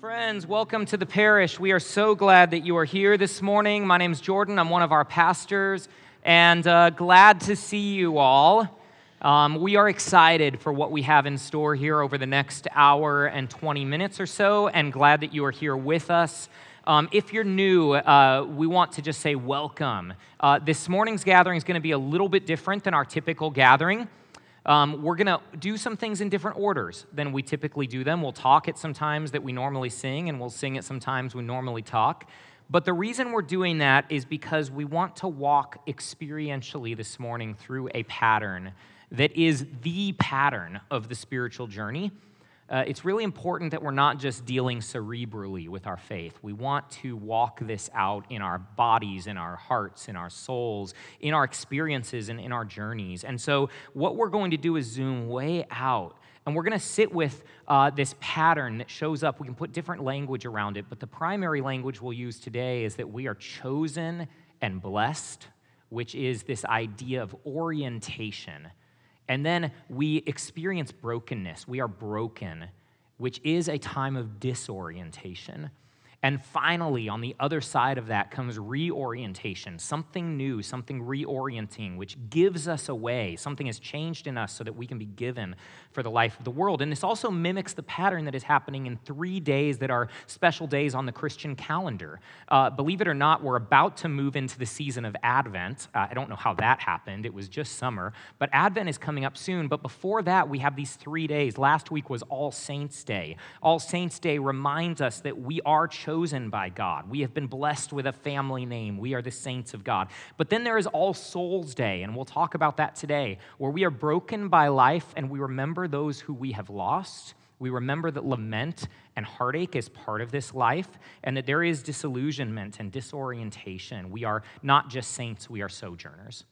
Friends, welcome to the parish. We are so glad that you are here this morning. My name is Jordan, I'm one of our pastors, and uh, glad to see you all. Um, we are excited for what we have in store here over the next hour and 20 minutes or so, and glad that you are here with us. Um, if you're new, uh, we want to just say welcome. Uh, this morning's gathering is going to be a little bit different than our typical gathering. Um, we're going to do some things in different orders than we typically do them. We'll talk at some times that we normally sing, and we'll sing at some times we normally talk. But the reason we're doing that is because we want to walk experientially this morning through a pattern that is the pattern of the spiritual journey uh, it's really important that we're not just dealing cerebrally with our faith. We want to walk this out in our bodies, in our hearts, in our souls, in our experiences, and in our journeys. And so, what we're going to do is zoom way out. And we're going to sit with uh, this pattern that shows up. We can put different language around it, but the primary language we'll use today is that we are chosen and blessed, which is this idea of orientation and then we experience brokenness. We are broken, which is a time of disorientation. And finally, on the other side of that comes reorientation, something new, something reorienting, which gives us away. Something has changed in us so that we can be given for the life of the world. And this also mimics the pattern that is happening in three days that are special days on the Christian calendar. Uh, believe it or not, we're about to move into the season of Advent. Uh, I don't know how that happened, it was just summer. But Advent is coming up soon. But before that, we have these three days. Last week was All Saints' Day. All Saints' Day reminds us that we are chosen chosen by God. We have been blessed with a family name. We are the saints of God. But then there is All Souls Day, and we'll talk about that today, where we are broken by life and we remember those who we have lost. We remember that lament and heartache is part of this life, and that there is disillusionment and disorientation. We are not just saints, we are sojourners.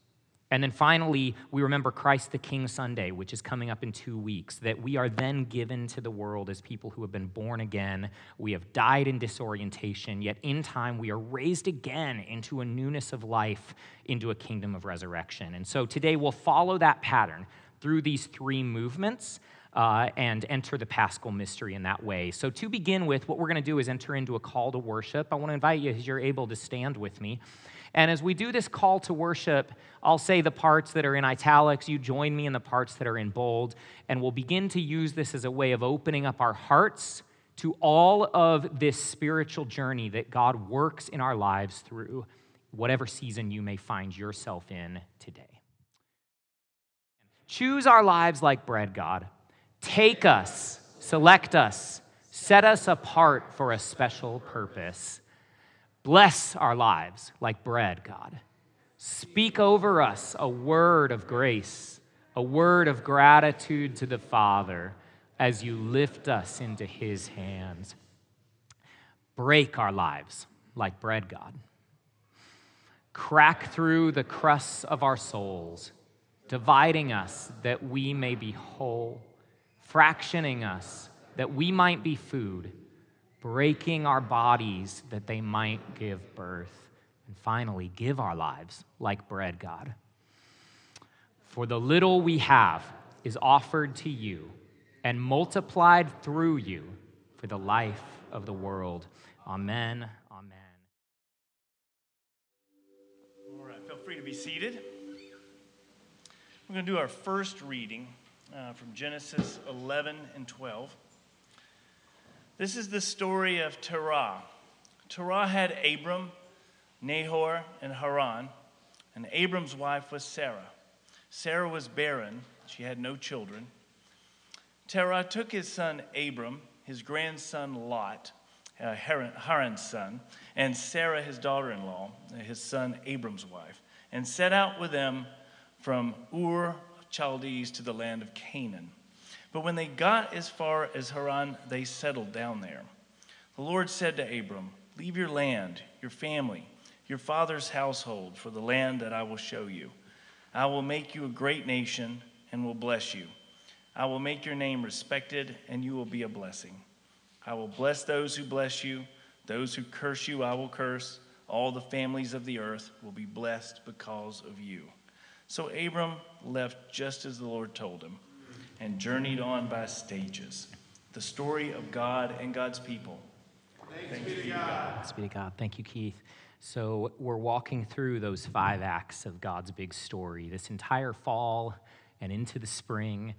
And then finally, we remember Christ the King Sunday, which is coming up in two weeks, that we are then given to the world as people who have been born again. We have died in disorientation, yet in time we are raised again into a newness of life, into a kingdom of resurrection. And so today we'll follow that pattern through these three movements. Uh, and enter the paschal mystery in that way. So, to begin with, what we're going to do is enter into a call to worship. I want to invite you, as you're able, to stand with me. And as we do this call to worship, I'll say the parts that are in italics, you join me in the parts that are in bold, and we'll begin to use this as a way of opening up our hearts to all of this spiritual journey that God works in our lives through whatever season you may find yourself in today. Choose our lives like bread, God. Take us, select us, set us apart for a special purpose. Bless our lives like bread, God. Speak over us a word of grace, a word of gratitude to the Father as you lift us into his hands. Break our lives like bread, God. Crack through the crusts of our souls, dividing us that we may be whole, fractioning us that we might be food breaking our bodies that they might give birth. And finally, give our lives like bread, God. For the little we have is offered to you and multiplied through you for the life of the world. Amen. Amen. All right, feel free to be seated. We're going to do our first reading uh, from Genesis 11 and 12. This is the story of Terah. Terah had Abram, Nahor, and Haran, and Abram's wife was Sarah. Sarah was barren, she had no children. Terah took his son Abram, his grandson Lot, uh, Haran's son, and Sarah, his daughter in law, his son Abram's wife, and set out with them from Ur Chaldees to the land of Canaan. But when they got as far as Haran, they settled down there. The Lord said to Abram, Leave your land, your family, your father's household for the land that I will show you. I will make you a great nation and will bless you. I will make your name respected, and you will be a blessing. I will bless those who bless you. Those who curse you, I will curse. All the families of the earth will be blessed because of you. So Abram left just as the Lord told him and journeyed on by stages. The story of God and God's people. Thanks, Thanks be to God. Thanks be to God. Thank you, Keith. So, we're walking through those five acts of God's big story this entire fall and into the spring.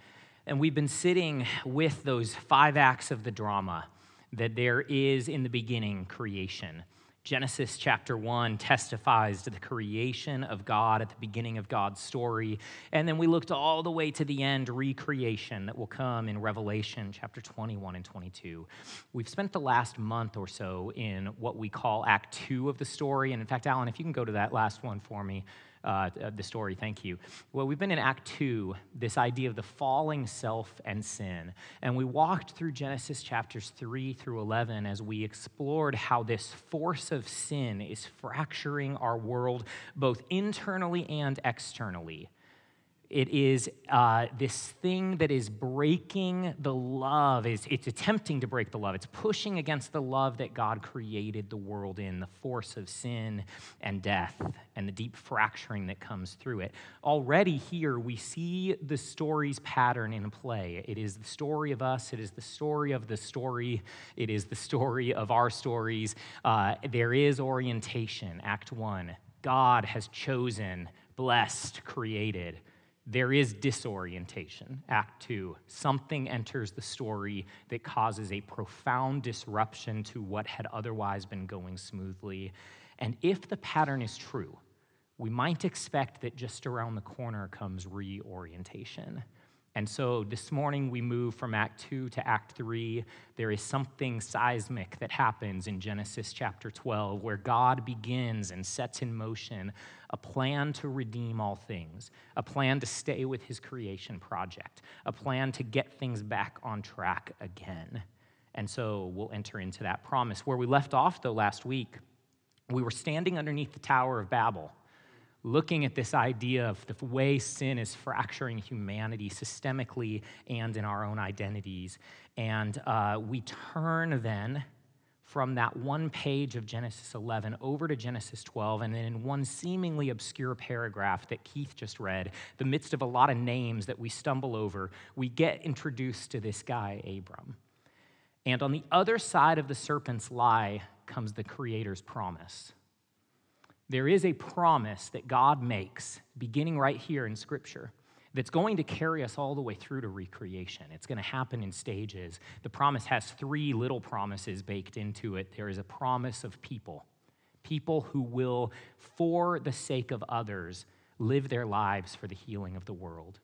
And we've been sitting with those five acts of the drama that there is in the beginning creation. Genesis chapter 1 testifies to the creation of God at the beginning of God's story. And then we looked all the way to the end, recreation that will come in Revelation chapter 21 and 22. We've spent the last month or so in what we call Act 2 of the story. And in fact, Alan, if you can go to that last one for me uh, the story. Thank you. Well, we've been in Act 2, this idea of the falling self and sin. And we walked through Genesis chapters 3 through 11 as we explored how this force of sin is fracturing our world both internally and externally. It is uh, this thing that is breaking the love. It's, it's attempting to break the love. It's pushing against the love that God created the world in, the force of sin and death and the deep fracturing that comes through it. Already here, we see the story's pattern in play. It is the story of us, it is the story of the story, it is the story of our stories. Uh, there is orientation. Act one God has chosen, blessed, created there is disorientation. Act two, something enters the story that causes a profound disruption to what had otherwise been going smoothly. And if the pattern is true, we might expect that just around the corner comes reorientation. And so this morning we move from Act 2 to Act 3. There is something seismic that happens in Genesis chapter 12 where God begins and sets in motion a plan to redeem all things, a plan to stay with his creation project, a plan to get things back on track again. And so we'll enter into that promise. Where we left off, though, last week, we were standing underneath the Tower of Babel looking at this idea of the way sin is fracturing humanity systemically and in our own identities. And uh, we turn then from that one page of Genesis 11 over to Genesis 12, and then in one seemingly obscure paragraph that Keith just read, the midst of a lot of names that we stumble over, we get introduced to this guy, Abram. And on the other side of the serpent's lie comes the Creator's promise. There is a promise that God makes, beginning right here in Scripture that's going to carry us all the way through to recreation. It's going to happen in stages. The promise has three little promises baked into it. There is a promise of people, people who will, for the sake of others, live their lives for the healing of the world.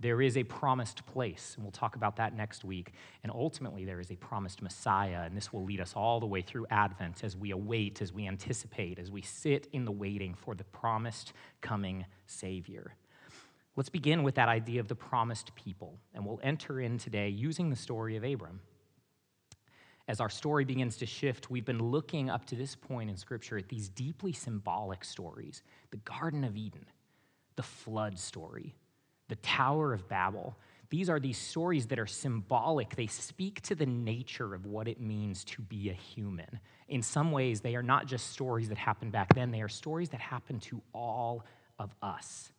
There is a promised place, and we'll talk about that next week. And ultimately, there is a promised Messiah, and this will lead us all the way through Advent as we await, as we anticipate, as we sit in the waiting for the promised coming Savior. Let's begin with that idea of the promised people, and we'll enter in today using the story of Abram. As our story begins to shift, we've been looking up to this point in Scripture at these deeply symbolic stories the Garden of Eden, the flood story, the Tower of Babel. These are these stories that are symbolic. They speak to the nature of what it means to be a human. In some ways, they are not just stories that happened back then, they are stories that happen to all of us.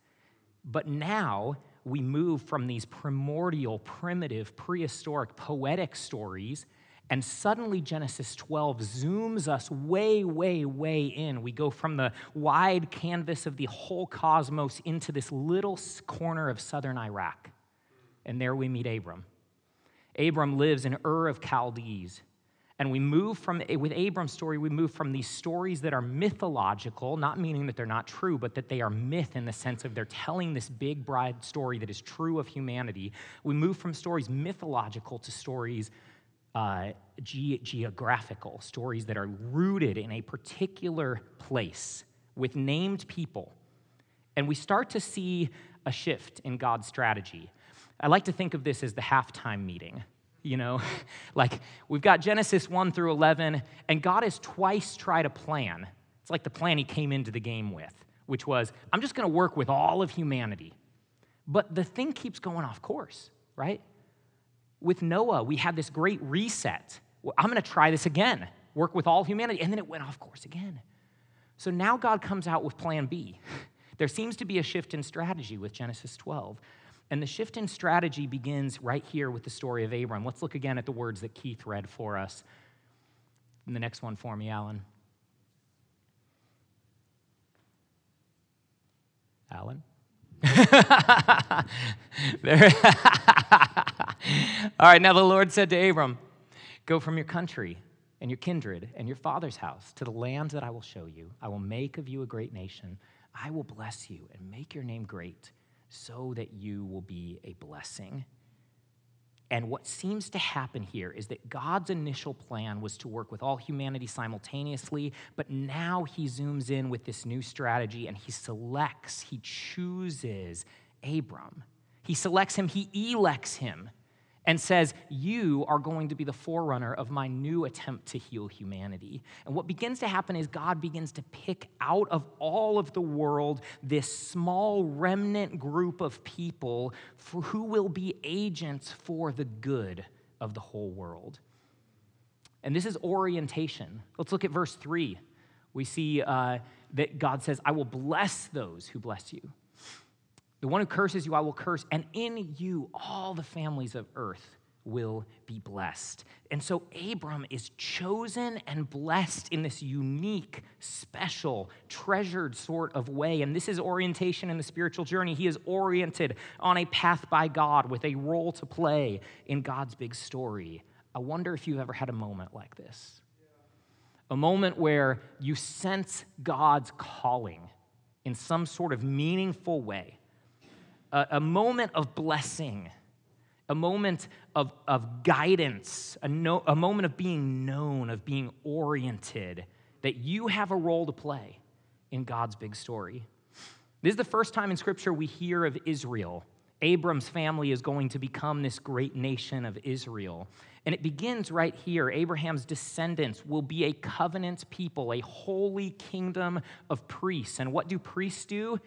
But now we move from these primordial, primitive, prehistoric, poetic stories, and suddenly Genesis 12 zooms us way, way, way in. We go from the wide canvas of the whole cosmos into this little corner of southern Iraq. And there we meet Abram. Abram lives in Ur of Chaldees. And we move from, eh, with Abram's story, we move from these stories that are mythological, not meaning that they're not true, but that they are myth in the sense of they're telling this big bride story that is true of humanity. We move from stories mythological to stories uh, ge- geographical, stories that are rooted in a particular place with named people. And we start to see a shift in God's strategy. I like to think of this as the halftime meeting you know? like we've got Genesis 1 through 11, and God has twice tried a plan. It's like the plan he came into the game with, which was I'm just going to work with all of humanity. But the thing keeps going off course, right? With Noah, we had this great reset. I'm going to try this again, work with all humanity. And then it went off course again. So now God comes out with plan B. There seems to be a shift in strategy with Genesis 12. And the shift in strategy begins right here with the story of Abram. Let's look again at the words that Keith read for us. And the next one for me, Alan. Alan? All right, now the Lord said to Abram, Go from your country and your kindred and your father's house to the land that I will show you. I will make of you a great nation. I will bless you and make your name great so that you will be a blessing. And what seems to happen here is that God's initial plan was to work with all humanity simultaneously, but now he zooms in with this new strategy and he selects, he chooses Abram. He selects him, he elects him and says, You are going to be the forerunner of my new attempt to heal humanity. And what begins to happen is God begins to pick out of all of the world this small remnant group of people who will be agents for the good of the whole world. And this is orientation. Let's look at verse 3. We see uh, that God says, I will bless those who bless you. The one who curses you, I will curse, and in you all the families of earth will be blessed. And so Abram is chosen and blessed in this unique, special, treasured sort of way. And this is orientation in the spiritual journey. He is oriented on a path by God with a role to play in God's big story. I wonder if you've ever had a moment like this a moment where you sense God's calling in some sort of meaningful way a, a moment of blessing, a moment of, of guidance, a, no, a moment of being known, of being oriented, that you have a role to play in God's big story. This is the first time in Scripture we hear of Israel. Abram's family is going to become this great nation of Israel. And it begins right here. Abraham's descendants will be a covenant people, a holy kingdom of priests. And what do priests do?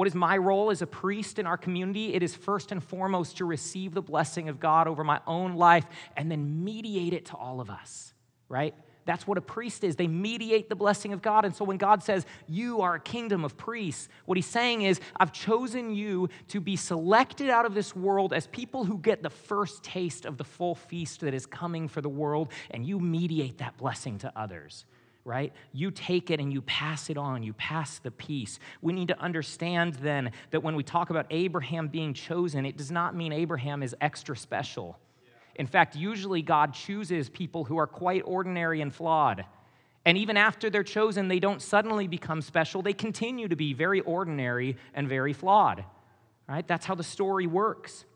What is my role as a priest in our community? It is first and foremost to receive the blessing of God over my own life and then mediate it to all of us, right? That's what a priest is. They mediate the blessing of God. And so when God says, You are a kingdom of priests, what he's saying is, I've chosen you to be selected out of this world as people who get the first taste of the full feast that is coming for the world, and you mediate that blessing to others right? You take it and you pass it on, you pass the peace. We need to understand then that when we talk about Abraham being chosen, it does not mean Abraham is extra special. In fact, usually God chooses people who are quite ordinary and flawed. And even after they're chosen, they don't suddenly become special. They continue to be very ordinary and very flawed. Right? That's how the story works.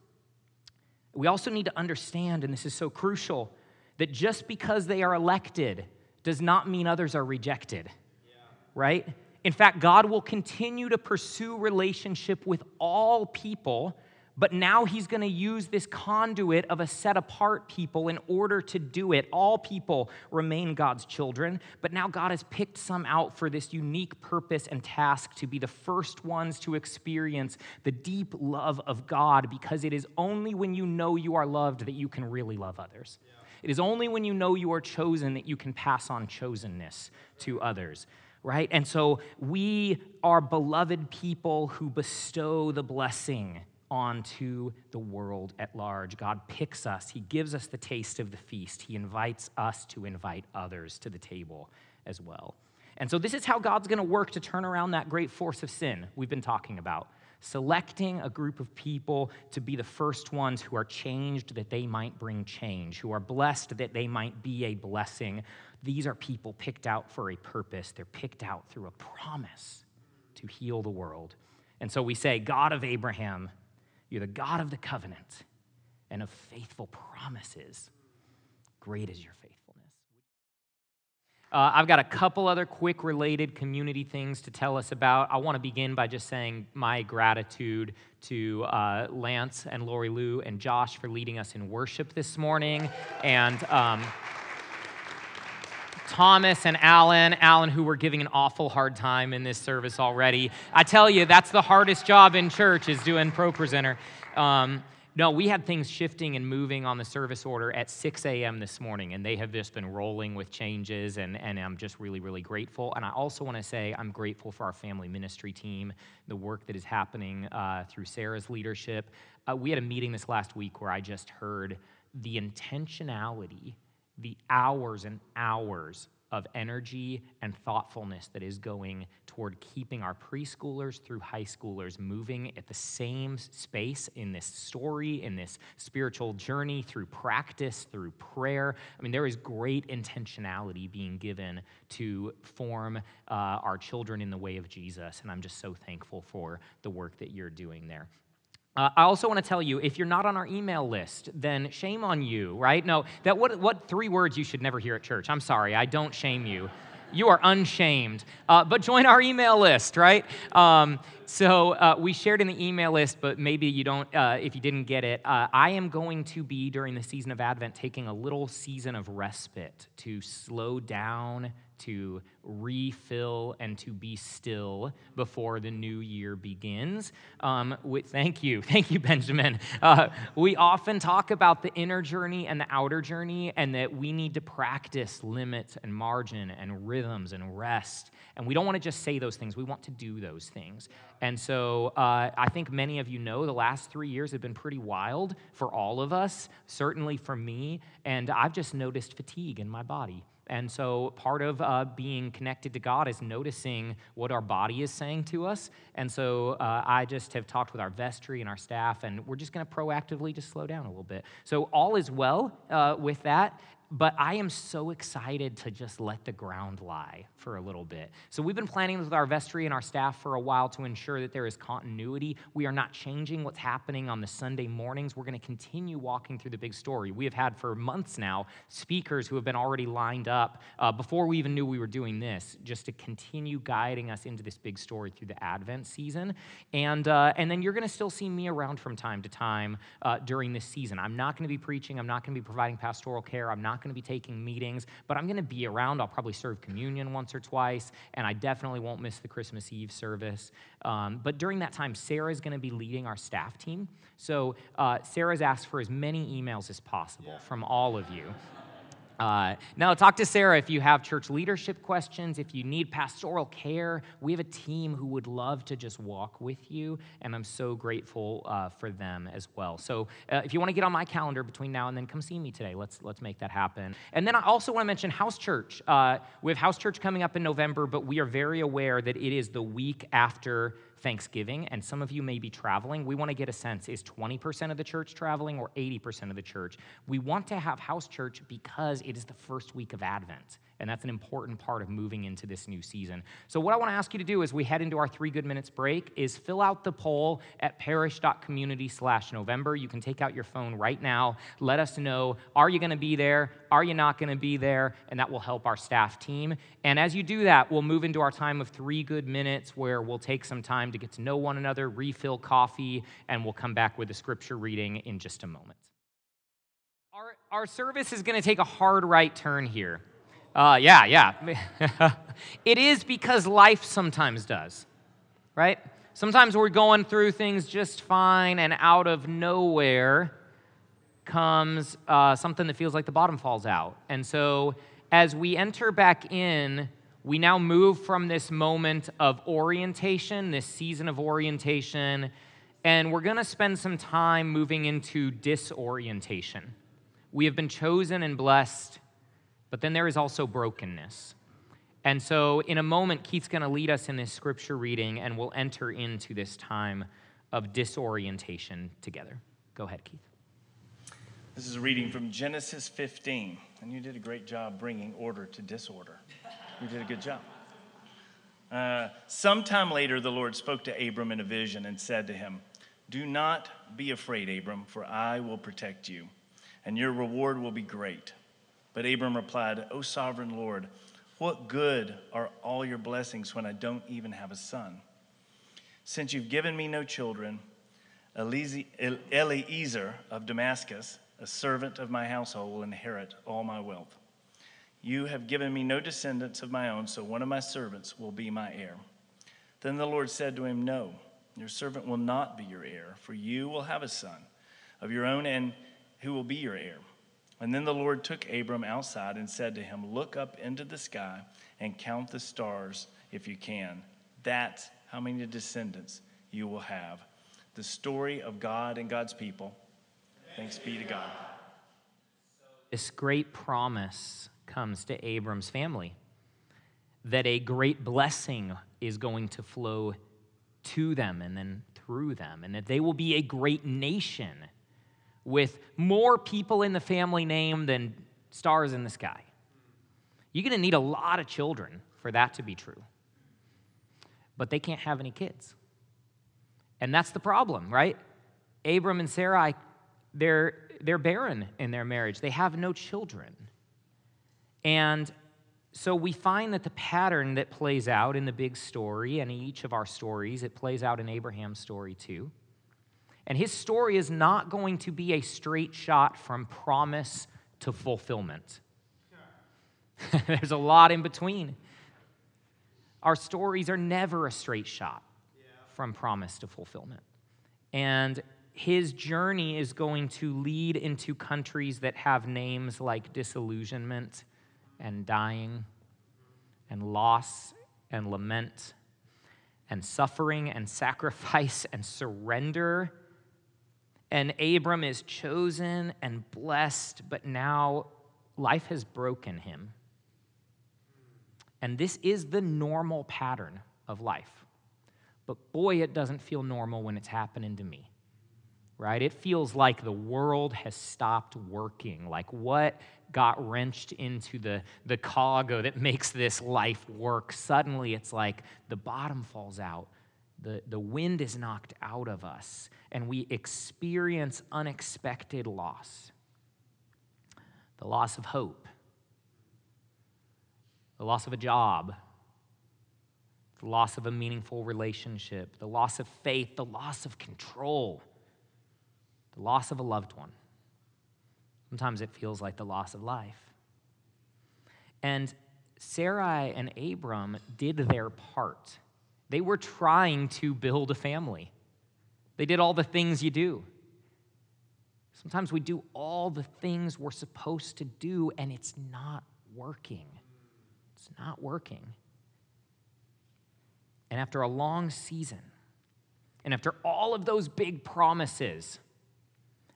We also need to understand, and this is so crucial, that just because they are elected, does not mean others are rejected, yeah. right? In fact, God will continue to pursue relationship with all people, but now He's going to use this conduit of a set apart people in order to do it. All people remain God's children, but now God has picked some out for this unique purpose and task to be the first ones to experience the deep love of God because it is only when you know you are loved that you can really love others. Yeah. It is only when you know you are chosen that you can pass on chosenness to others, right? And so we are beloved people who bestow the blessing onto the world at large. God picks us, He gives us the taste of the feast, He invites us to invite others to the table as well. And so, this is how God's gonna work to turn around that great force of sin we've been talking about selecting a group of people to be the first ones who are changed that they might bring change, who are blessed that they might be a blessing. These are people picked out for a purpose. They're picked out through a promise to heal the world. And so we say, God of Abraham, you're the God of the covenant and of faithful promises. Great is your faith. Uh, I've got a couple other quick related community things to tell us about. I want to begin by just saying my gratitude to uh, Lance and Lori Lou and Josh for leading us in worship this morning. And um, Thomas and Alan. Alan, who we're giving an awful hard time in this service already. I tell you, that's the hardest job in church is doing ProPresenter. Um, no, we had things shifting and moving on the service order at 6 a.m. this morning, and they have just been rolling with changes, and, and I'm just really, really grateful. And I also want to say I'm grateful for our family ministry team, the work that is happening uh, through Sarah's leadership. Uh, we had a meeting this last week where I just heard the intentionality, the hours and hours of energy and thoughtfulness that is going toward keeping our preschoolers through high schoolers moving at the same space in this story, in this spiritual journey, through practice, through prayer. I mean, there is great intentionality being given to form uh, our children in the way of Jesus, and I'm just so thankful for the work that you're doing there. Uh, I also want to tell you if you're not on our email list, then shame on you, right? No, that what, what three words you should never hear at church? I'm sorry, I don't shame you. You are unshamed. Uh, but join our email list, right? Um, so uh, we shared in the email list, but maybe you don't, uh, if you didn't get it. Uh, I am going to be, during the season of Advent, taking a little season of respite to slow down to refill and to be still before the new year begins. Um, thank you. Thank you, Benjamin. Uh, we often talk about the inner journey and the outer journey, and that we need to practice limits and margin and rhythms and rest. And we don't want to just say those things, we want to do those things. And so uh, I think many of you know the last three years have been pretty wild for all of us, certainly for me. And I've just noticed fatigue in my body. And so, part of uh, being connected to God is noticing what our body is saying to us. And so, uh, I just have talked with our vestry and our staff, and we're just going to proactively just slow down a little bit. So, all is well uh, with that but I am so excited to just let the ground lie for a little bit. So, we've been planning this with our vestry and our staff for a while to ensure that there is continuity. We are not changing what's happening on the Sunday mornings. We're going to continue walking through the big story. We have had for months now speakers who have been already lined up uh, before we even knew we were doing this, just to continue guiding us into this big story through the Advent season. And, uh, and then you're going to still see me around from time to time uh, during this season. I'm not going to be preaching, I'm not going to be providing pastoral care, I'm not going to be taking meetings, but I'm going to be around. I'll probably serve communion once or twice, and I definitely won't miss the Christmas Eve service. Um, but during that time, Sarah is going to be leading our staff team. So uh, Sarah's asked for as many emails as possible from all of you. Uh, now, talk to Sarah if you have church leadership questions, if you need pastoral care. We have a team who would love to just walk with you, and I'm so grateful uh, for them as well. So, uh, if you want to get on my calendar between now and then, come see me today. Let's let's make that happen. And then I also want to mention House Church. Uh, we have House Church coming up in November, but we are very aware that it is the week after Thanksgiving, and some of you may be traveling, we want to get a sense is 20% of the church traveling or 80% of the church? We want to have house church because it is the first week of Advent. And that's an important part of moving into this new season. So, what I want to ask you to do as we head into our three good minutes break is fill out the poll at parish.community slash November. You can take out your phone right now. Let us know are you going to be there? Are you not going to be there? And that will help our staff team. And as you do that, we'll move into our time of three good minutes where we'll take some time to get to know one another, refill coffee, and we'll come back with a scripture reading in just a moment. Our, our service is going to take a hard right turn here. Uh, yeah, yeah. it is because life sometimes does, right? Sometimes we're going through things just fine, and out of nowhere comes uh, something that feels like the bottom falls out. And so, as we enter back in, we now move from this moment of orientation, this season of orientation, and we're going to spend some time moving into disorientation. We have been chosen and blessed but then there is also brokenness. And so, in a moment, Keith's going to lead us in this scripture reading, and we'll enter into this time of disorientation together. Go ahead, Keith. This is a reading from Genesis 15, and you did a great job bringing order to disorder. You did a good job. Uh, sometime later, the Lord spoke to Abram in a vision and said to him, Do not be afraid, Abram, for I will protect you, and your reward will be great. But Abram replied, O sovereign Lord, what good are all your blessings when I don't even have a son? Since you've given me no children, Eliezer of Damascus, a servant of my household, will inherit all my wealth. You have given me no descendants of my own, so one of my servants will be my heir. Then the Lord said to him, No, your servant will not be your heir, for you will have a son of your own, and who will be your heir. And then the Lord took Abram outside and said to him, Look up into the sky and count the stars if you can. That's how many descendants you will have. The story of God and God's people. Thanks be to God. This great promise comes to Abram's family that a great blessing is going to flow to them and then through them, and that they will be a great nation with more people in the family name than stars in the sky. You're going to need a lot of children for that to be true. But they can't have any kids. And that's the problem, right? Abram and Sarai, they're, they're barren in their marriage, they have no children. And so we find that the pattern that plays out in the big story and in each of our stories, it plays out in Abraham's story too. And his story is not going to be a straight shot from promise to fulfillment. There's a lot in between. Our stories are never a straight shot from promise to fulfillment. And his journey is going to lead into countries that have names like disillusionment and dying and loss and lament and suffering and sacrifice and surrender. And Abram is chosen and blessed, but now life has broken him. And this is the normal pattern of life. But boy, it doesn't feel normal when it's happening to me right? It feels like the world has stopped working. Like what got wrenched into the, the cargo that makes this life work? Suddenly it's like the bottom falls out. The, the wind is knocked out of us, and we experience unexpected loss the loss of hope, the loss of a job, the loss of a meaningful relationship, the loss of faith, the loss of control the loss of a loved one. Sometimes it feels like the loss of life. And Sarai and Abram did their part. They were trying to build a family. They did all the things you do. Sometimes we do all the things we're supposed to do, and it's not working. It's not working. And after a long season, and after all of those big promises,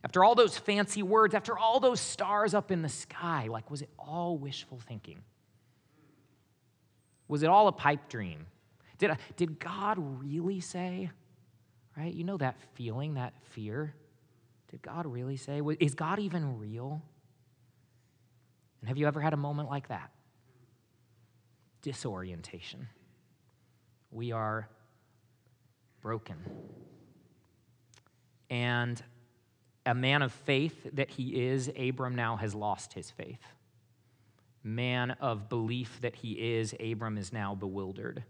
after all those fancy words, after all those stars up in the sky, like, was it all wishful thinking? Was it all a pipe dream? Did, I, did God really say, right? You know that feeling, that fear? Did God really say? Is God even real? And have you ever had a moment like that? Disorientation. We are broken. And a man of faith that he is, Abram now has lost his faith. Man of belief that he is, Abram is now bewildered.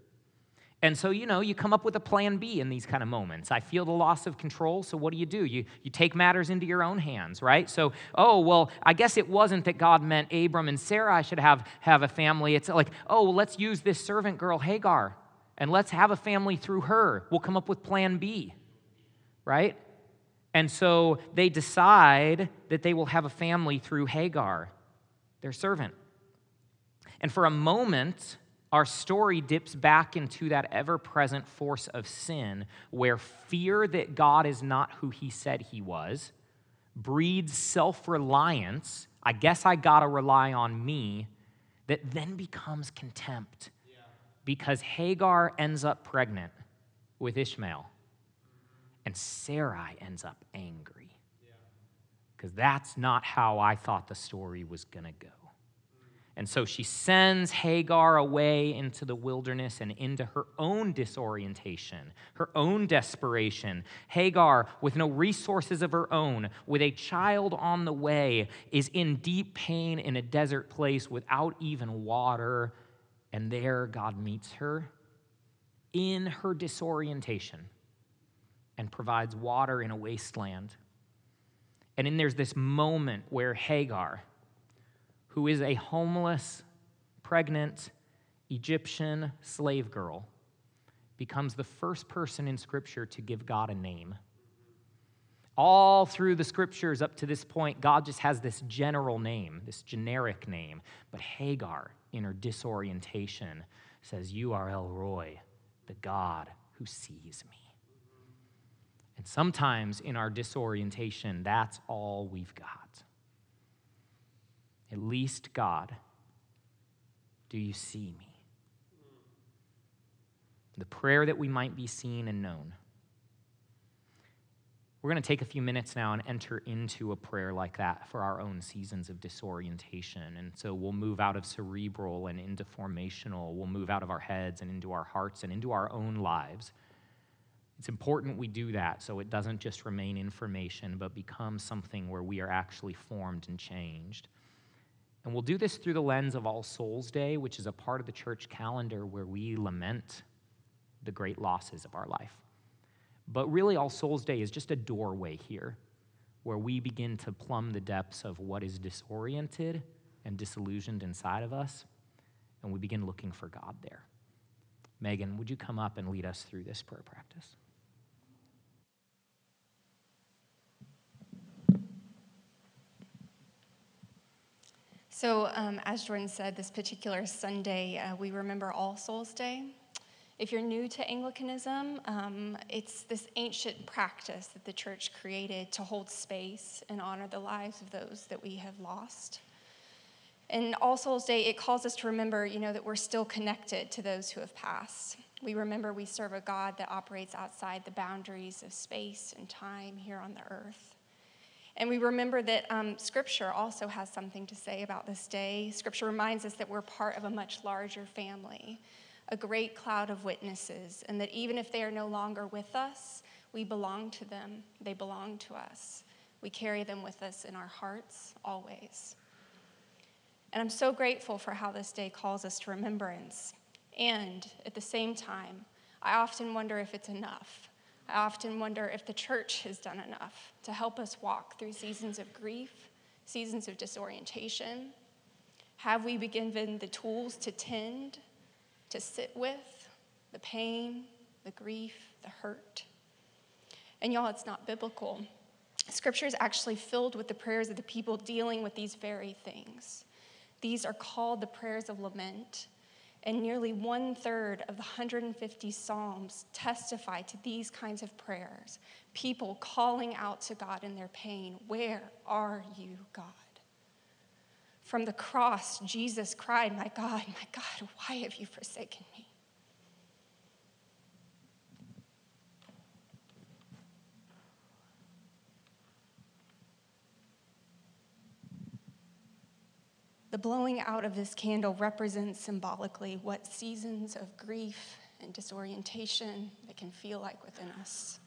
And so, you know, you come up with a plan B in these kind of moments. I feel the loss of control, so what do you do? You, you take matters into your own hands, right? So, oh, well, I guess it wasn't that God meant Abram and Sarah should have, have a family. It's like, oh, well, let's use this servant girl, Hagar, and let's have a family through her. We'll come up with plan B, right? And so they decide that they will have a family through Hagar, their servant. And for a moment, our story dips back into that ever present force of sin where fear that God is not who he said he was breeds self reliance. I guess I gotta rely on me, that then becomes contempt because Hagar ends up pregnant with Ishmael. And Sarai ends up angry. Because that's not how I thought the story was going to go. And so she sends Hagar away into the wilderness and into her own disorientation, her own desperation. Hagar, with no resources of her own, with a child on the way, is in deep pain in a desert place without even water. And there God meets her in her disorientation and provides water in a wasteland. And then there's this moment where Hagar, who is a homeless pregnant Egyptian slave girl becomes the first person in Scripture to give God a name. All through the scriptures up to this point, God just has this general name, this generic name. But Hagar, in her disorientation, says, You are El Roi, the God who sees me. And sometimes in our disorientation, that's all we've got. At least, God, do you see me? The prayer that we might be seen and known. We're going to take a few minutes now and enter into a prayer like that for our own seasons of disorientation. And so we'll move out of cerebral and into formational. We'll move out of our heads and into our hearts and into our own lives. It's important we do that so it doesn't just remain information, but become something where we are actually formed and changed. And we'll do this through the lens of All Souls Day, which is a part of the church calendar where we lament the great losses of our life. But really, All Souls Day is just a doorway here where we begin to plumb the depths of what is disoriented and disillusioned inside of us, and we begin looking for God there. Megan, would you come up and lead us through this prayer practice? So, um, as Jordan said, this particular Sunday, uh, we remember All Souls Day. If you're new to Anglicanism, um, it's this ancient practice that the church created to hold space and honor the lives of those that we have lost. And All Souls Day, it calls us to remember, you know, that we're still connected to those who have passed. We remember we serve a God that operates outside the boundaries of space and time here on the earth. And we remember that um, Scripture also has something to say about this day. Scripture reminds us that we're part of a much larger family a great cloud of witnesses, and that even if they are no longer with us, we belong to them. They belong to us. We carry them with us in our hearts always. And I'm so grateful for how this day calls us to remembrance. And at the same time, I often wonder if it's enough. I often wonder if the church has done enough to help us walk through seasons of grief, seasons of disorientation. Have we been given the tools to tend to sit with the pain, the grief, the hurt. And y'all, it's not biblical. Scripture is actually filled with the prayers of the people dealing with these very things. These are called the prayers of lament. And nearly one third of the 150 Psalms testify to these kinds of prayers people calling out to God in their pain Where are you, God? From the cross, Jesus cried, My God, my God, why have you forsaken me? The blowing out of this candle represents symbolically what seasons of grief and disorientation that can feel like within us.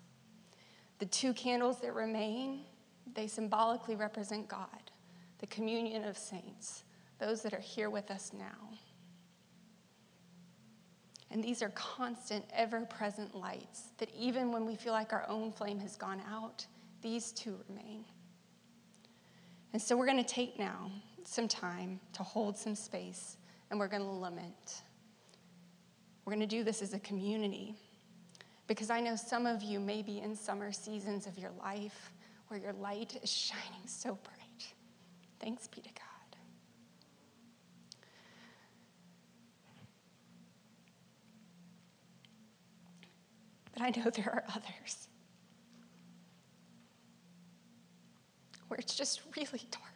The two candles that remain, they symbolically represent God the communion of saints, those that are here with us now. And these are constant, ever present lights that even when we feel like our own flame has gone out, these two remain. And so we're going to take now some time to hold some space and we're going to lament. We're going to do this as a community because I know some of you may be in summer seasons of your life where your light is shining so bright. Thanks be to God. But I know there are others where it's just really dark.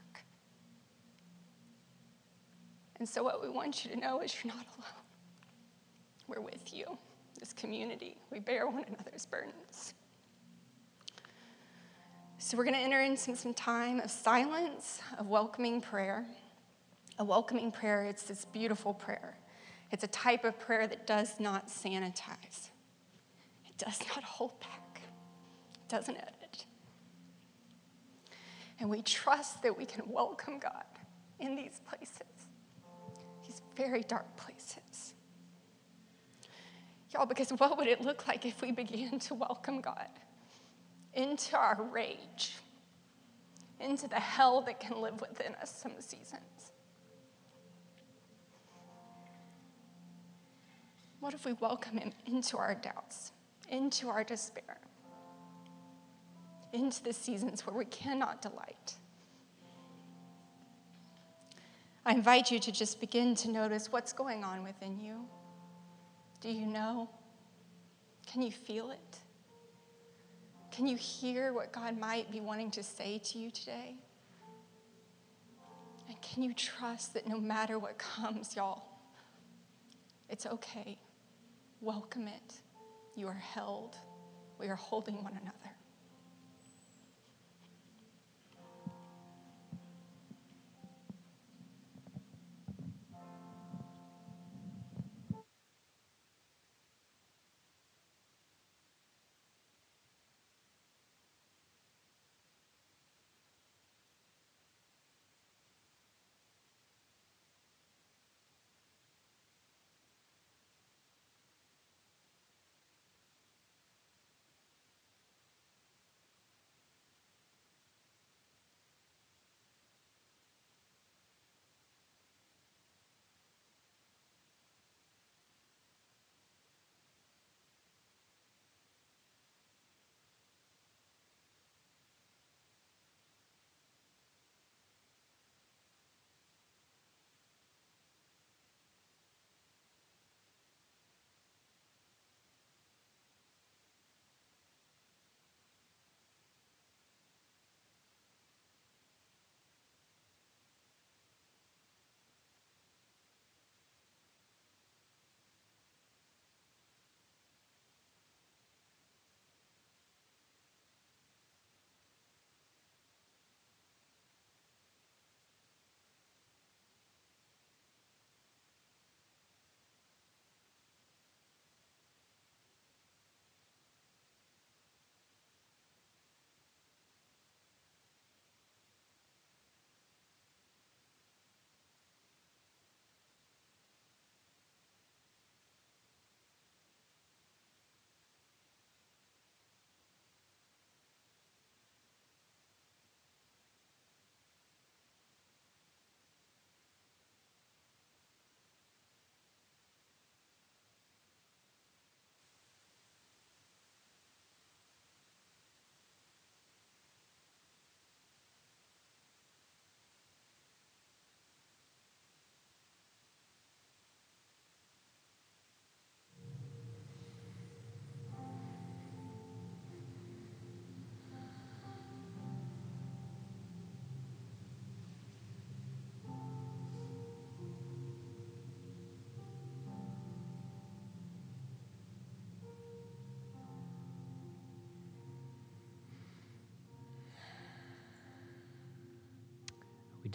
And so, what we want you to know is you're not alone. We're with you, this community. We bear one another's burdens. So, we're going to enter into some time of silence, of welcoming prayer. A welcoming prayer, it's this beautiful prayer. It's a type of prayer that does not sanitize, it does not hold back, it doesn't edit. And we trust that we can welcome God in these places, very dark places. Y'all, because what would it look like if we began to welcome God? into our rage, into the hell that can live within us some seasons. What if we welcome him into our doubts, into our despair, into the seasons where we cannot delight? I invite you to just begin to notice what's going on within you. Do you know? Can you feel it? Can you hear what God might be wanting to say to you today? And can you trust that no matter what comes, y'all, it's okay. Welcome it. You are held. We are holding one another.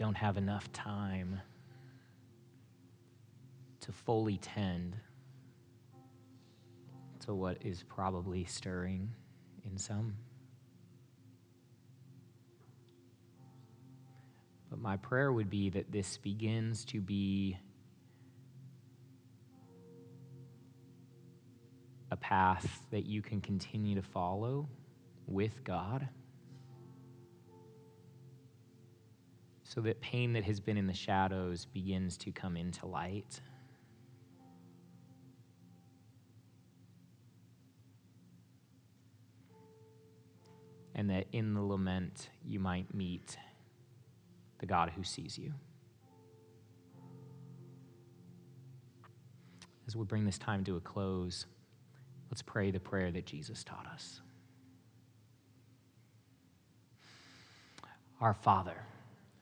Don't have enough time to fully tend to what is probably stirring in some. But my prayer would be that this begins to be a path that you can continue to follow with God. So that pain that has been in the shadows begins to come into light. And that in the lament, you might meet the God who sees you. As we bring this time to a close, let's pray the prayer that Jesus taught us. Our Father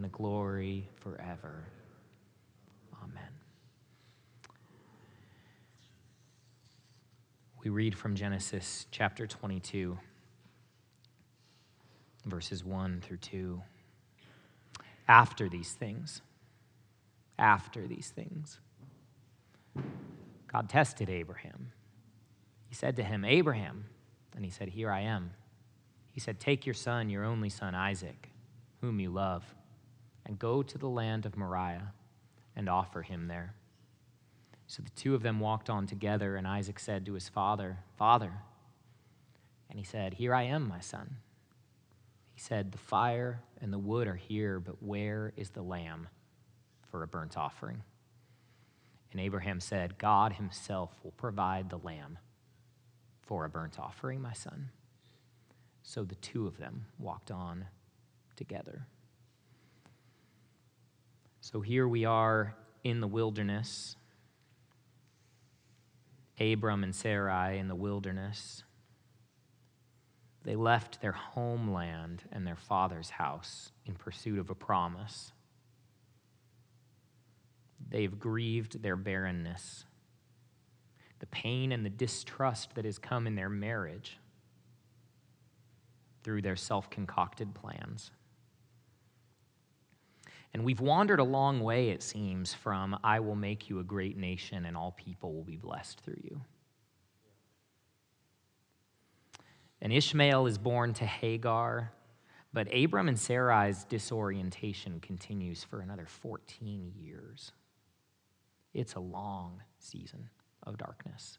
and the glory forever. Amen. We read from Genesis chapter 22, verses 1 through 2. After these things, after these things, God tested Abraham. He said to him, Abraham. And he said, Here I am. He said, Take your son, your only son, Isaac, whom you love, and go to the land of Moriah and offer him there. So the two of them walked on together, and Isaac said to his father, Father. And he said, Here I am, my son. He said, The fire and the wood are here, but where is the lamb for a burnt offering? And Abraham said, God himself will provide the lamb for a burnt offering, my son. So the two of them walked on together. So here we are in the wilderness. Abram and Sarai in the wilderness. They left their homeland and their father's house in pursuit of a promise. They've grieved their barrenness, the pain and the distrust that has come in their marriage through their self concocted plans. And we've wandered a long way, it seems, from I will make you a great nation and all people will be blessed through you. And Ishmael is born to Hagar, but Abram and Sarai's disorientation continues for another 14 years. It's a long season of darkness.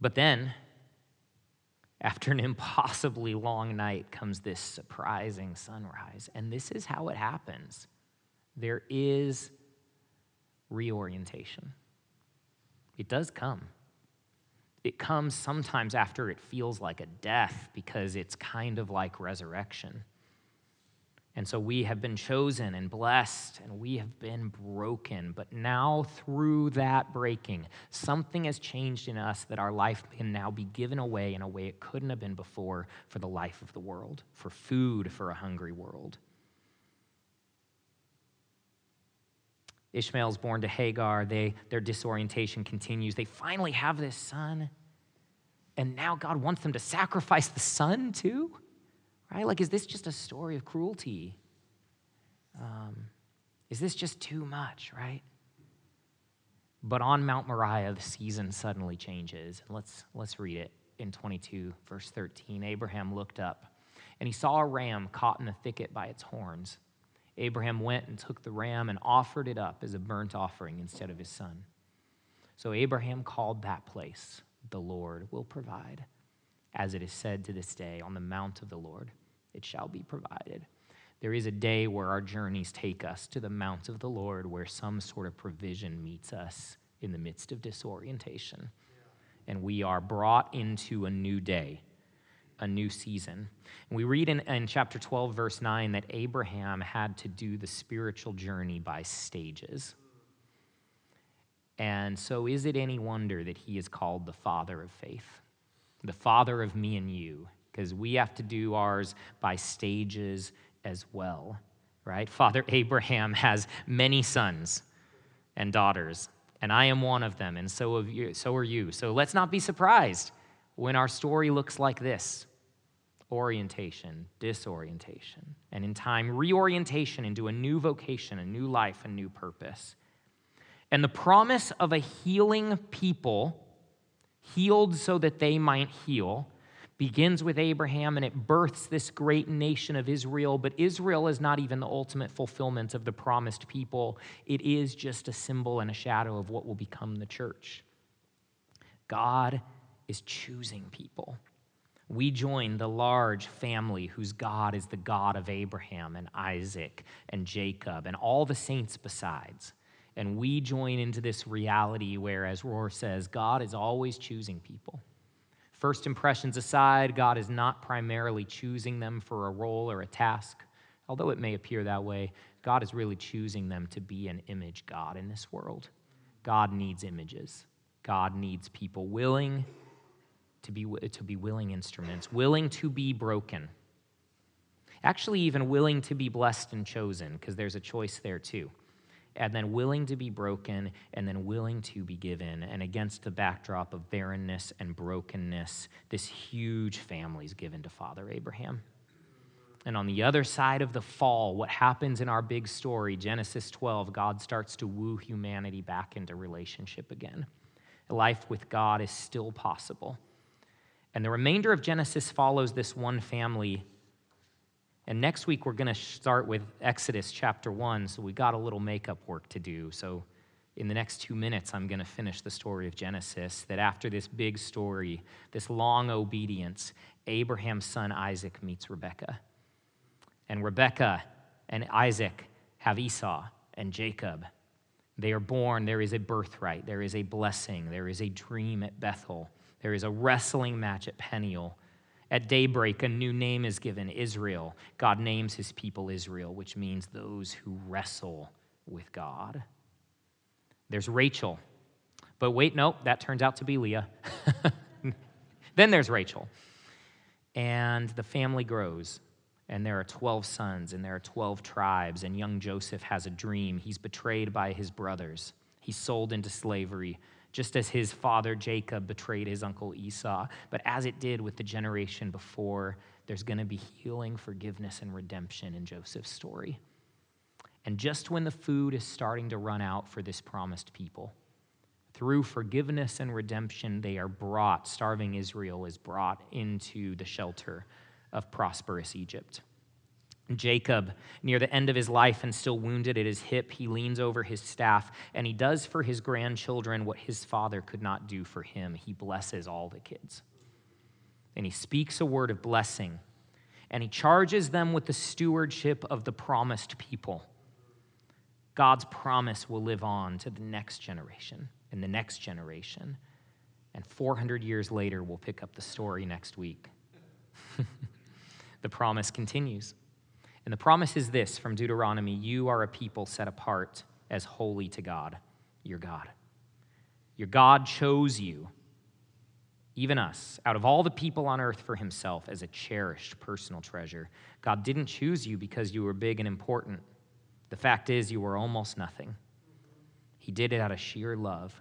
But then, after an impossibly long night, comes this surprising sunrise. And this is how it happens there is reorientation. It does come. It comes sometimes after it feels like a death because it's kind of like resurrection. And so we have been chosen and blessed, and we have been broken. But now, through that breaking, something has changed in us that our life can now be given away in a way it couldn't have been before for the life of the world, for food for a hungry world. Ishmael's born to Hagar. They, their disorientation continues. They finally have this son. And now God wants them to sacrifice the son too? Right? Like, is this just a story of cruelty? Um, is this just too much, right? But on Mount Moriah, the season suddenly changes. Let's, let's read it in 22, verse 13. Abraham looked up, and he saw a ram caught in the thicket by its horns. Abraham went and took the ram and offered it up as a burnt offering instead of his son. So Abraham called that place, The Lord will provide, as it is said to this day, on the mount of the Lord it shall be provided. There is a day where our journeys take us to the mount of the Lord, where some sort of provision meets us in the midst of disorientation. And we are brought into a new day, a new season. And we read in, in chapter 12, verse 9, that Abraham had to do the spiritual journey by stages. And so, is it any wonder that he is called the father of faith, the father of me and you? Because we have to do ours by stages as well, right? Father Abraham has many sons and daughters, and I am one of them, and so, of you, so are you. So let's not be surprised when our story looks like this orientation, disorientation, and in time, reorientation into a new vocation, a new life, a new purpose. And the promise of a healing people, healed so that they might heal begins with Abraham and it births this great nation of Israel. But Israel is not even the ultimate fulfillment of the promised people, it is just a symbol and a shadow of what will become the church. God is choosing people. We join the large family whose God is the God of Abraham and Isaac and Jacob and all the saints besides. And we join into this reality where, as Rohr says, God is always choosing people. First impressions aside, God is not primarily choosing them for a role or a task, although it may appear that way. God is really choosing them to be an image God in this world. God needs images. God needs people willing to be, to be willing instruments, willing to be broken. Actually, even willing to be blessed and chosen, because there's a choice there too and then willing to be broken, and then willing to be given. And against the backdrop of barrenness and brokenness, this huge family is given to Father Abraham. And on the other side of the fall, what happens in our big story, Genesis 12, God starts to woo humanity back into relationship again. Life with God is still possible. And the remainder of Genesis follows this one family. And next week, we're going to start with Exodus chapter 1. So we got a little makeup work to do. So in the next two minutes, I'm going to finish the story of Genesis. That after this big story, this long obedience, Abraham's son Isaac meets Rebekah. And Rebekah and Isaac have Esau and Jacob. They are born, there is a birthright, there is a blessing, there is a dream at Bethel, there is a wrestling match at Peniel. At daybreak, a new name is given Israel. God names his people Israel, which means those who wrestle with God. There's Rachel. But wait, no, that turns out to be Leah. then there's Rachel. And the family grows, and there are 12 sons, and there are 12 tribes, and young Joseph has a dream. He's betrayed by his brothers, he's sold into slavery, just as his father Jacob betrayed his uncle Esau. But as it did with the generation before, there's going to be healing, forgiveness, and redemption in Joseph's story. And just when the food is starting to run out for this promised people, through forgiveness and redemption, they are brought, starving Israel is brought into the shelter of prosperous Egypt. Jacob, near the end of his life and still wounded at his hip, he leans over his staff and he does for his grandchildren what his father could not do for him. He blesses all the kids. And he speaks a word of blessing and he charges them with the stewardship of the promised people. God's promise will live on to the next generation and the next generation. And 400 years later, we'll pick up the story next week. the promise continues. And the promise is this from Deuteronomy You are a people set apart as holy to God, your God. Your God chose you, even us, out of all the people on earth for himself as a cherished personal treasure. God didn't choose you because you were big and important. The fact is, you were almost nothing. He did it out of sheer love,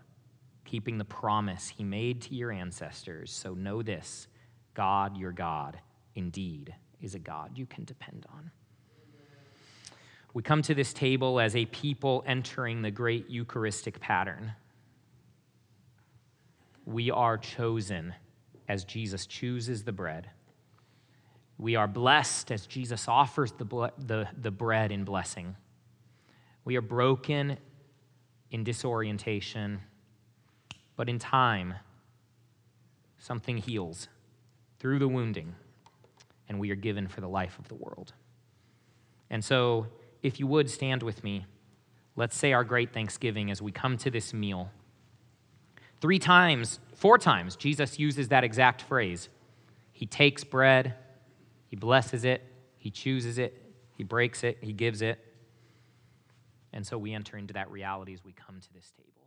keeping the promise he made to your ancestors. So know this God, your God, indeed, is a God you can depend on. We come to this table as a people entering the great Eucharistic pattern. We are chosen as Jesus chooses the bread. We are blessed as Jesus offers the, the, the bread in blessing. We are broken in disorientation, but in time, something heals through the wounding, and we are given for the life of the world. And so, if you would stand with me, let's say our great thanksgiving as we come to this meal. Three times, four times, Jesus uses that exact phrase. He takes bread, he blesses it, he chooses it, he breaks it, he gives it. And so we enter into that reality as we come to this table.